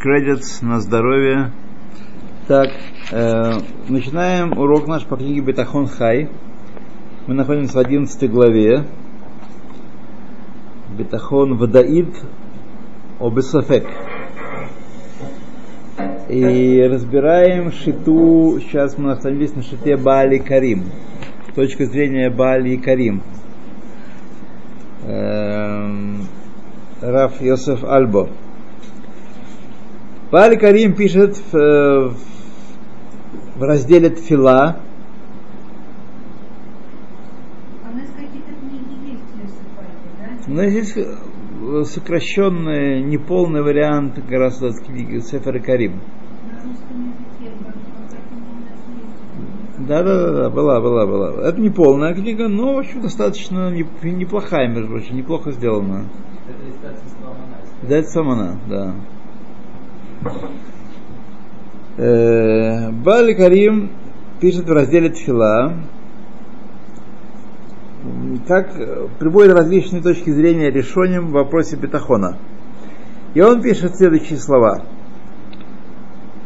кредитс на здоровье. Так, э, начинаем урок наш по книге Бетахон Хай. Мы находимся в 11 главе. Бетахон Вадаид Обесафек. И разбираем шиту, сейчас мы остановились на шите Бали Карим. С точки зрения Бали Карим. Эм, Раф Йосеф Альбо. Бали Карим пишет в, в разделе Тфила, Но здесь сокращенный, неполный вариант гораздо книги Сефер Карим. Да, да, да, да, была, была, была. Это не полная книга, но в общем достаточно неплохая, между прочим, неплохо сделана. Да, это Самана, да. Э, Бали Карим пишет в разделе Тфила, как приводит различные точки зрения решением в вопросе бетахона. И он пишет следующие слова.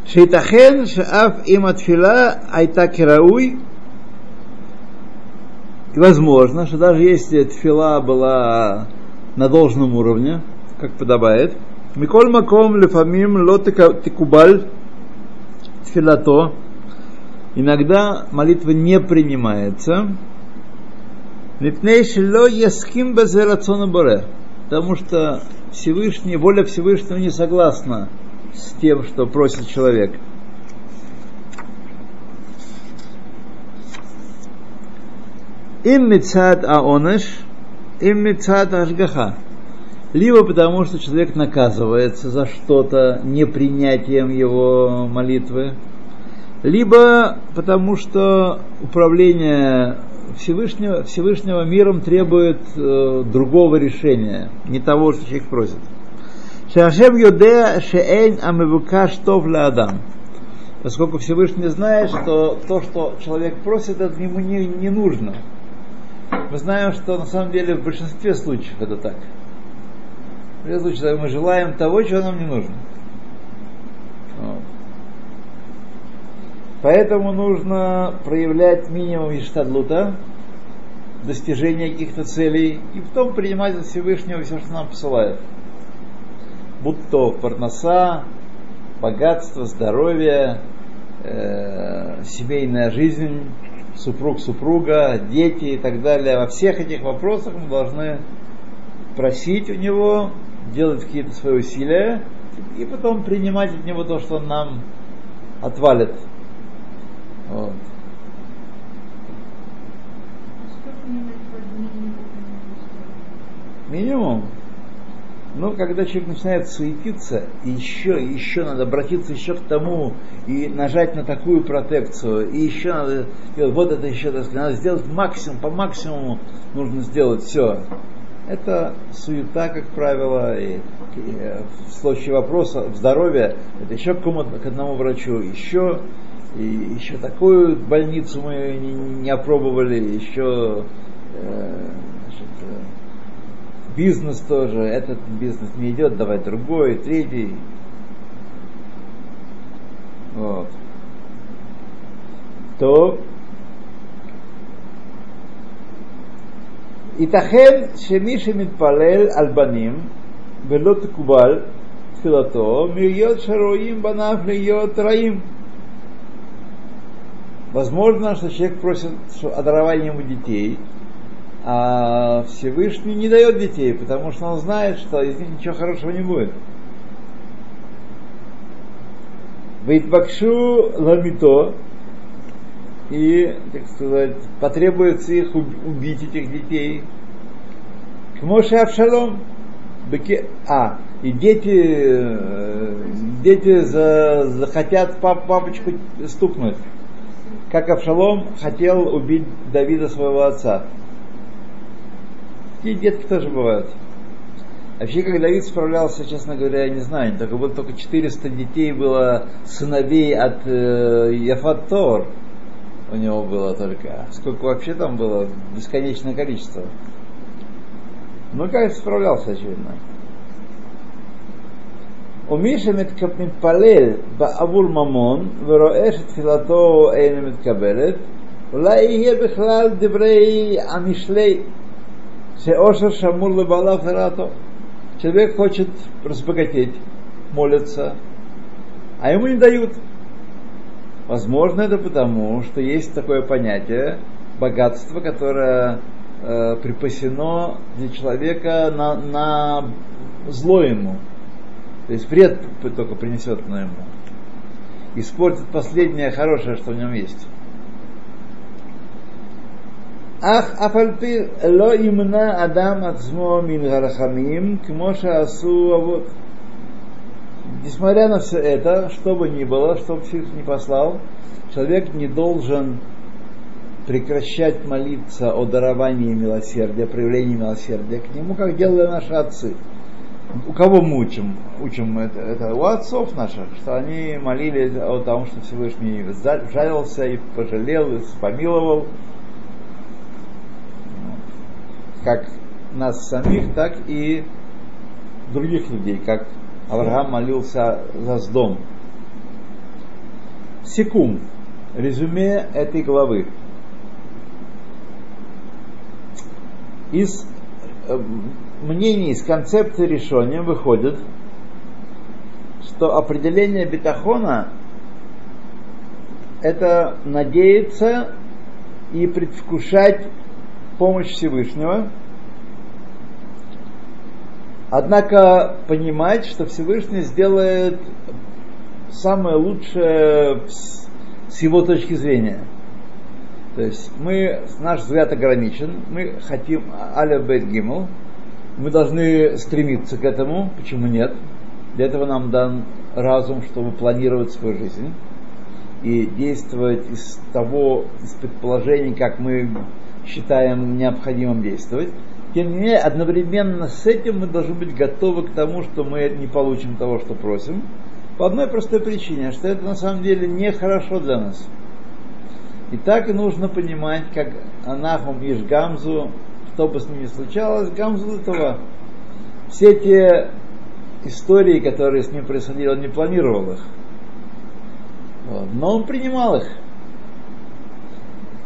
Шейтахен шаав им атфила айта керауй. И возможно, что даже если тфила была на должном уровне, как подобает, Миколь маком лефамим ло текубаль тфилато. Иногда молитва не принимается, Потому что Всевышний, воля Всевышнего не согласна с тем, что просит человек. Им мецад аонеш, им мецад ашгаха. Либо потому, что человек наказывается за что-то непринятием его молитвы, либо потому, что управление Всевышнего, Всевышнего миром требует э, другого решения, не того, что человек просит. Шашем юдея шеэйн амевукаш тов адам. Поскольку Всевышний знает, что то, что человек просит, это ему не, не нужно. Мы знаем, что на самом деле в большинстве случаев это так. В любом случае, мы желаем того, чего нам не нужно. Поэтому нужно проявлять минимум иштадлута, достижения каких-то целей, и потом принимать от Всевышнего все, что нам посылает. Будь то парноса, богатство, здоровье, э, семейная жизнь, супруг, супруга, дети и так далее. Во всех этих вопросах мы должны просить у него, делать какие-то свои усилия, и потом принимать от него то, что он нам отвалит вот. Минимум. Но когда человек начинает суетиться, и еще, и еще надо обратиться еще к тому, и нажать на такую протекцию, и еще надо делать, вот это еще, так сказать, надо сделать максимум, по максимуму нужно сделать все. Это суета, как правило, и, и в случае вопроса здоровья, это еще к, к одному врачу, еще и еще такую больницу мы не, не опробовали, еще э, значит, э, бизнес тоже, этот бизнес не идет, давай другой, третий. Вот. То ייתכן שמי שמתפלל על בנים ולא תקובל תפילתו, מהיות שרואים בניו להיות רעים. Возможно, что человек просит о даровании ему детей, а Всевышний не дает детей, потому что он знает, что из них ничего хорошего не будет. Вейтбакшу ламито, и, так сказать, потребуется их убить, этих детей. К Моше Авшалом, а, и дети, э, дети за, захотят пап, папочку стукнуть как Авшалом хотел убить Давида своего отца. Такие детки тоже бывают. Вообще, как Давид справлялся, честно говоря, я не знаю. Только вот только 400 детей было сыновей от э, Яфат Тор У него было только. Сколько вообще там было? Бесконечное количество. Ну, как справлялся, очевидно. ומי שמתפלל בעבור ממון ורואה שתפילתו אינה מתקבלת, אולי יהיה בכלל דברי המשלי שאושר שמור לבעלה фератов. Человек хочет разбогатеть, молится, а ему не дают. Возможно, это потому, что есть такое понятие богатство, которое э, припасено для человека на, на зло ему. То есть вред только принесет на ему. Испортит последнее хорошее, что в нем есть. Ах, афальпи ло имна адам ацмо мин гарахамим, кмоша асу авот. Несмотря на все это, что бы ни было, что бы не послал, человек не должен прекращать молиться о даровании милосердия, проявлении милосердия к нему, как делали наши отцы. У кого мы учим? Учим это, это у отцов наших, что они молились о том, что Всевышний жалился и пожалел, и помиловал, как нас самих, так и других людей, как Авраам молился за Сдом. Секунд. Резюме этой главы. Из э, мнений, из концепции решения выходит, что определение бетахона это надеяться и предвкушать помощь Всевышнего, однако понимать, что Всевышний сделает самое лучшее с его точки зрения. То есть мы, наш взгляд ограничен, мы хотим аля бет гимл, мы должны стремиться к этому, почему нет? Для этого нам дан разум, чтобы планировать свою жизнь и действовать из того, из предположений, как мы считаем необходимым действовать. Тем не менее, одновременно с этим мы должны быть готовы к тому, что мы не получим того, что просим, по одной простой причине, что это на самом деле нехорошо для нас. И так и нужно понимать, как Анахум Иш Гамзу, что бы с ними случалось, Гамзу этого. Все те истории, которые с ним происходили, он не планировал их. Вот. Но он принимал их.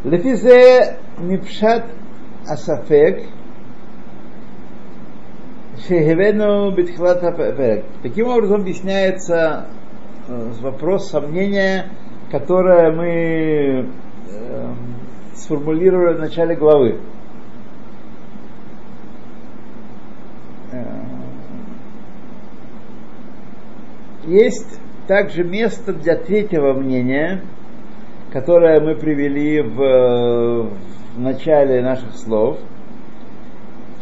Лефизе мипшат асафек, шехевену битхлат Таким образом объясняется э, вопрос сомнения, которое мы э, сформулировали в начале главы. Э, есть также место для третьего мнения – которое мы привели в, в начале наших слов,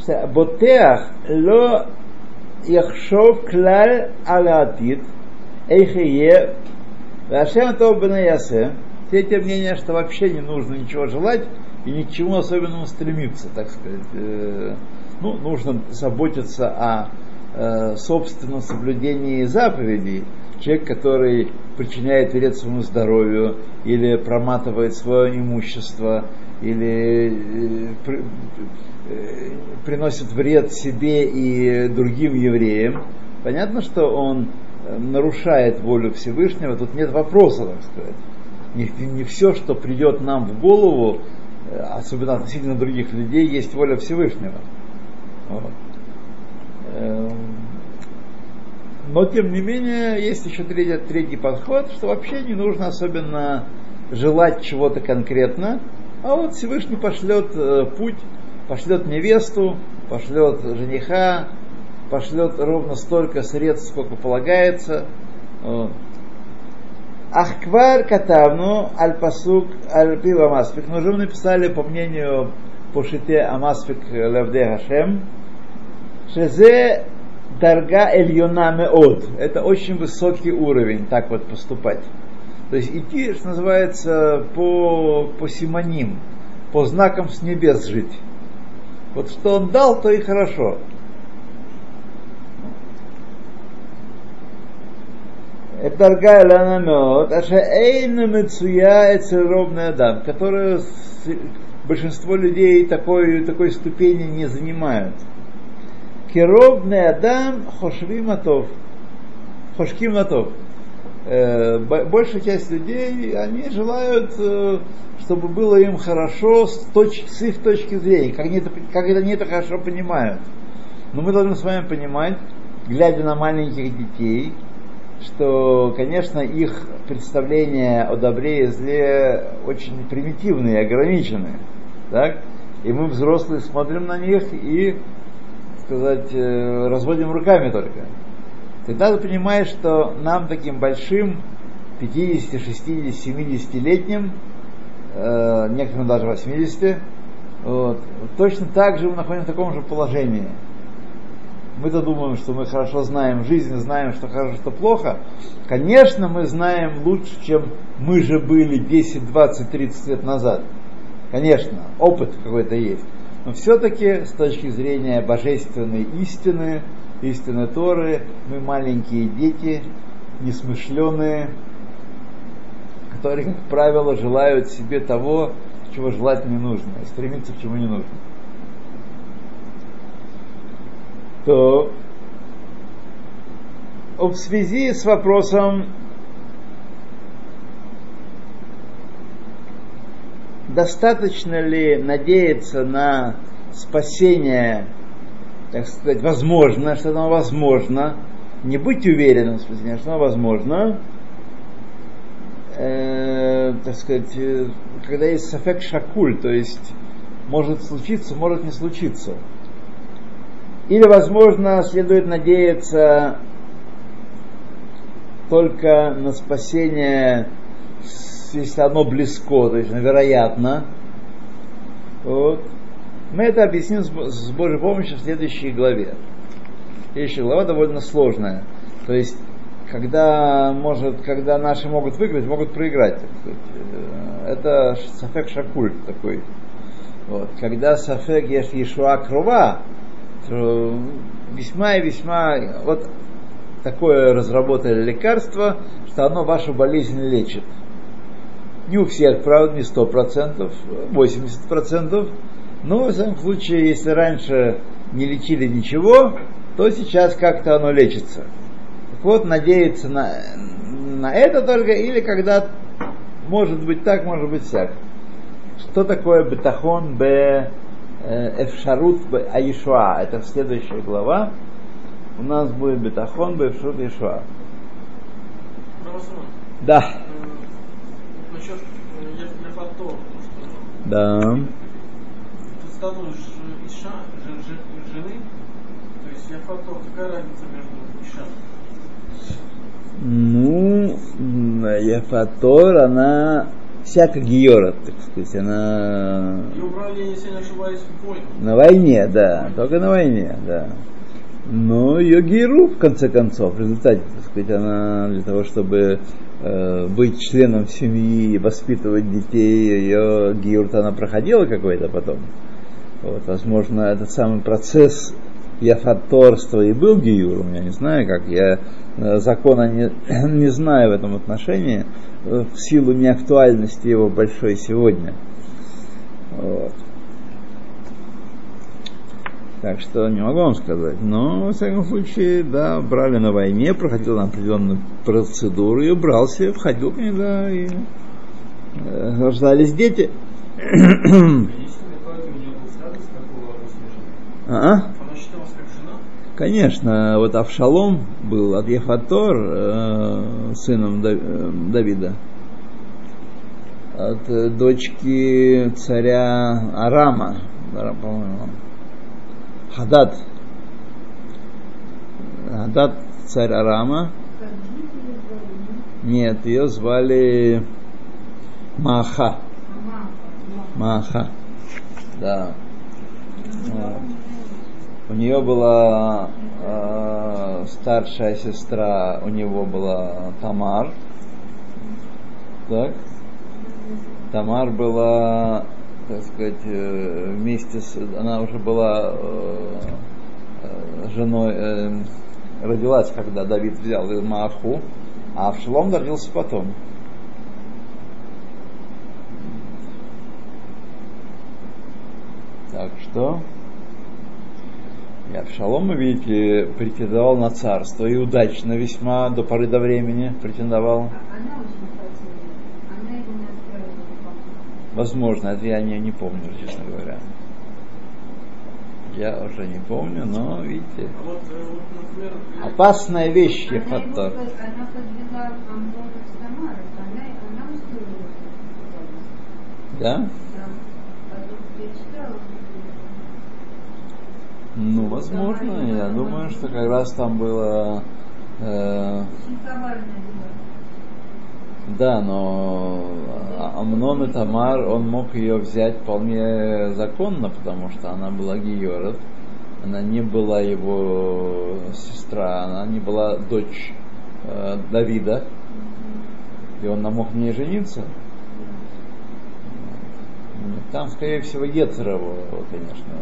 Ботеах ло яхшов клаль алатит эйхие Ашем то ясе. Третье мнение, что вообще не нужно ничего желать и ни к чему особенному стремиться, так сказать. Э, ну, нужно заботиться о э, собственном соблюдении заповедей. Человек, который причиняет вред своему здоровью, или проматывает свое имущество, или э, приносит вред себе и другим евреям, понятно, что он э, нарушает волю Всевышнего, тут нет вопроса, так сказать. Не, не все, что придет нам в голову, особенно относительно других людей, есть воля Всевышнего. Вот. Эм, но, тем не менее, есть еще третий, третий подход, что вообще не нужно особенно желать чего-то конкретно, а вот Всевышний пошлет э, путь, пошлет невесту, пошлет жениха, пошлет ровно столько средств, сколько полагается. Ахквар катавну аль пасук аль пива маспик. Но уже мы написали по мнению по шите Амаспик Левде Хашем, Шезе Дарга Эльона Меод. Это очень высокий уровень, так вот поступать. То есть идти, что называется, по, по симоним, по знакам с небес жить. Вот что он дал, то и хорошо. Это дорогая Лана Меод, а Эйна Мецуя Эцеробный Адам, которую большинство людей такой, такой ступени не занимают. Керобный Адам Хошвиматов, хошким натов. Э, большая часть людей, они желают, э, чтобы было им хорошо с, точ, с их точки зрения, как они, это, как они это хорошо понимают. Но мы должны с вами понимать, глядя на маленьких детей, что, конечно, их представления о добре и зле очень примитивные, ограниченные. Так? И мы, взрослые, смотрим на них и, сказать, э, разводим руками только. Тогда ты понимаешь, что нам таким большим, 50, 60, 70-летним, э, некоторым даже 80, вот, точно так же мы находимся в таком же положении – мы-то думаем, что мы хорошо знаем жизнь, знаем, что хорошо, что плохо. Конечно, мы знаем лучше, чем мы же были 10, 20, 30 лет назад. Конечно, опыт какой-то есть. Но все-таки с точки зрения божественной истины, истины Торы, мы маленькие дети, несмышленые, которые, как правило, желают себе того, чего желать не нужно, и стремиться к чему не нужно. то в связи с вопросом достаточно ли надеяться на спасение, так сказать, возможно, что оно возможно, не быть уверенным в спасении, что оно возможно, э, так сказать, э, когда есть сафек шакуль, то есть может случиться, может не случиться – или, возможно, следует надеяться только на спасение, если оно близко, то есть вероятно. Вот. Мы это объясним с Божьей помощью в следующей главе. Следующая глава довольно сложная. То есть, когда, может, когда наши могут выиграть, могут проиграть. Это сафек шакуль такой. Вот. Когда сафек ешь Ешуа крова, весьма и весьма вот такое разработали лекарство, что оно вашу болезнь лечит. Не у всех, правда, не сто процентов, 80 Но, в всяком случае, если раньше не лечили ничего, то сейчас как-то оно лечится. Так вот, надеяться на, на это только, или когда может быть так, может быть всяк. Что такое бетахон б Э, Эфшарут Аишуа. Это следующая глава. У нас будет Бетахон Бефшарут Аишуа. Да. Яфато. Да. Статус Иша, жены. То есть Яфато, какая разница между Иша? Ну, Яфатор, она всяко Гиора, так сказать, она... Ее убрали, если не ошибаюсь, в войну. На войне, да, только на войне, да. Но ее Геру, в конце концов, в результате, так сказать, она для того, чтобы э, быть членом семьи, воспитывать детей, ее Гиюрт она проходила какой-то потом. Вот, возможно, этот самый процесс яфаторства и был Гиюром, я не знаю, как я э, закона не, не знаю в этом отношении, Э, в силу неактуальности его большой сегодня. Вот. Так что не могу вам сказать. Но, во всяком случае, да, брали на войне, проходил определенную процедуру и убрался, входил к ней, да, и э, рождались дети. а? Конечно, вот Авшалом был от Ефатор, э, сыном э, Давида, от э, дочки царя Арама, по-моему, Хадад. Хадад царь Арама. Нет, ее звали Маха. Маха. Да. Вот. У нее была э, старшая сестра, у него была Тамар. Так. Тамар была, так сказать, э, вместе с... Она уже была э, э женой, э, родилась, когда Давид взял Мааху, а Авшалом родился потом. Так что... И Авшалом, вы видите, претендовал на царство и удачно весьма до поры до времени претендовал. А. Возможно, это я не, не помню, честно говоря. Я уже не помню, но видите. А э, Опасная вещь, Она, его, Ефата. под- она подвела Амрона с Тамарой. Она, она устроила это. Да? Да. А тут я читала. Ну, возможно. Я думаю, что как раз там было... э, да, но Амнон и Тамар, он мог ее взять вполне законно, потому что она была Геород. Она не была его сестра, она не была дочь э, Давида. И он мог в ней жениться. Там, скорее всего, Ецер его, конечно,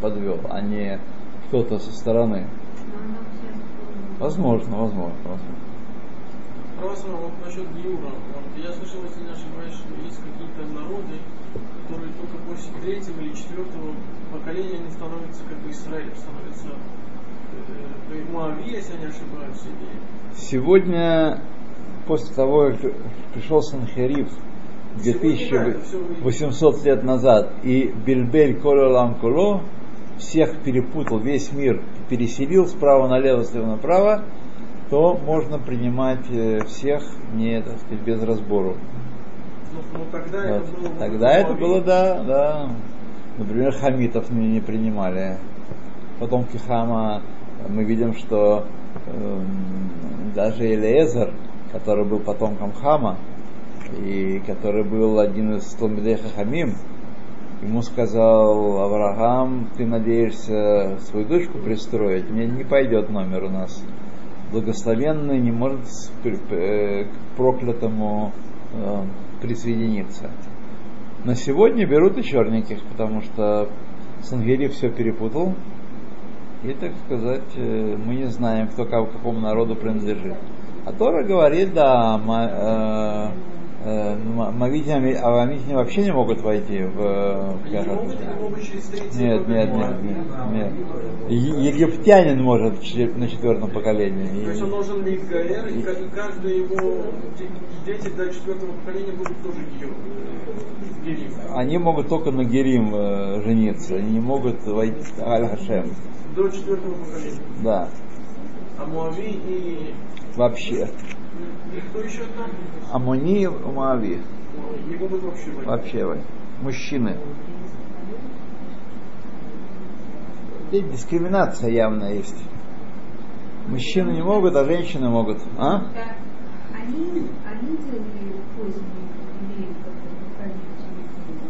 подвел, а не кто-то со стороны. Возможно, возможно, возможно. Православ, вот насчет Гиура. Вот, я слышал, если не ошибаюсь, что есть какие-то народы, которые только после третьего или четвертого поколения они становятся как бы Израилем, становятся э, э, Моавия, если не ошибаюсь, или Сегодня, после того, как пришел Санхериф Сегодня, да, это всё 2800 лет назад, и Бельбель Кололам Коло всех перепутал, весь мир переселил справа налево, слева направо, то можно принимать э, всех не, так сказать, без разбору. ну, ну, тогда Вот. это было Тогда это было, да, да. Например, хамитов не, не принимали. Потомки хама, мы видим, что эм, даже Элиезер, который был потомком хама, и который был один из Талмидей Хахамим, ему сказал Авраам, ты надеешься свою дочку пристроить, мне не пойдет номер у нас. Благословенный не может э, к проклятому э, присоединиться. На сегодня берут и черненьких, потому что Сангери все перепутал. И, так сказать, э, мы не знаем, кто ка- какому народу принадлежит. А Тора говорит, да, э, э, ма- Мавитяне Авамитяне вообще не могут войти в, в Нет, нет, нет, нет, Египтянин может на четвертом поколении. То есть он должен быть гаэр, и ка- и каждый его де- дети до четвертого поколения будут тоже герим. Они могут только на Герим э, жениться, они не могут войти в Аль-Хашем. До четвертого поколения. Да, А Муави и, вообще. И кто еще там? Амони и Моави. Не могут вообще вот. мужчины. Здесь дискриминация явная есть. Мужчины не могут, а женщины могут. А? Они, они делали поздние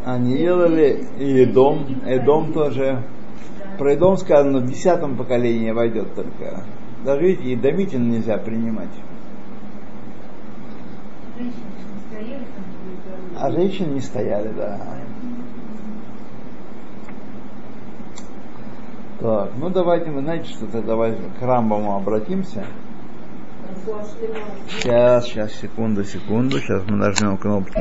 Они делали и Эдом, Эдом тоже. Про Эдом сказано, в десятом поколении войдет только. Даже видите, и Домитин нельзя принимать. Женщины же не стояли там перед дорогой. А женщины не стояли, да. Так, ну давайте, вы знаете, что-то давайте к Рамбаму обратимся. Сейчас, сейчас, секунду, секунду, сейчас мы нажмем кнопку.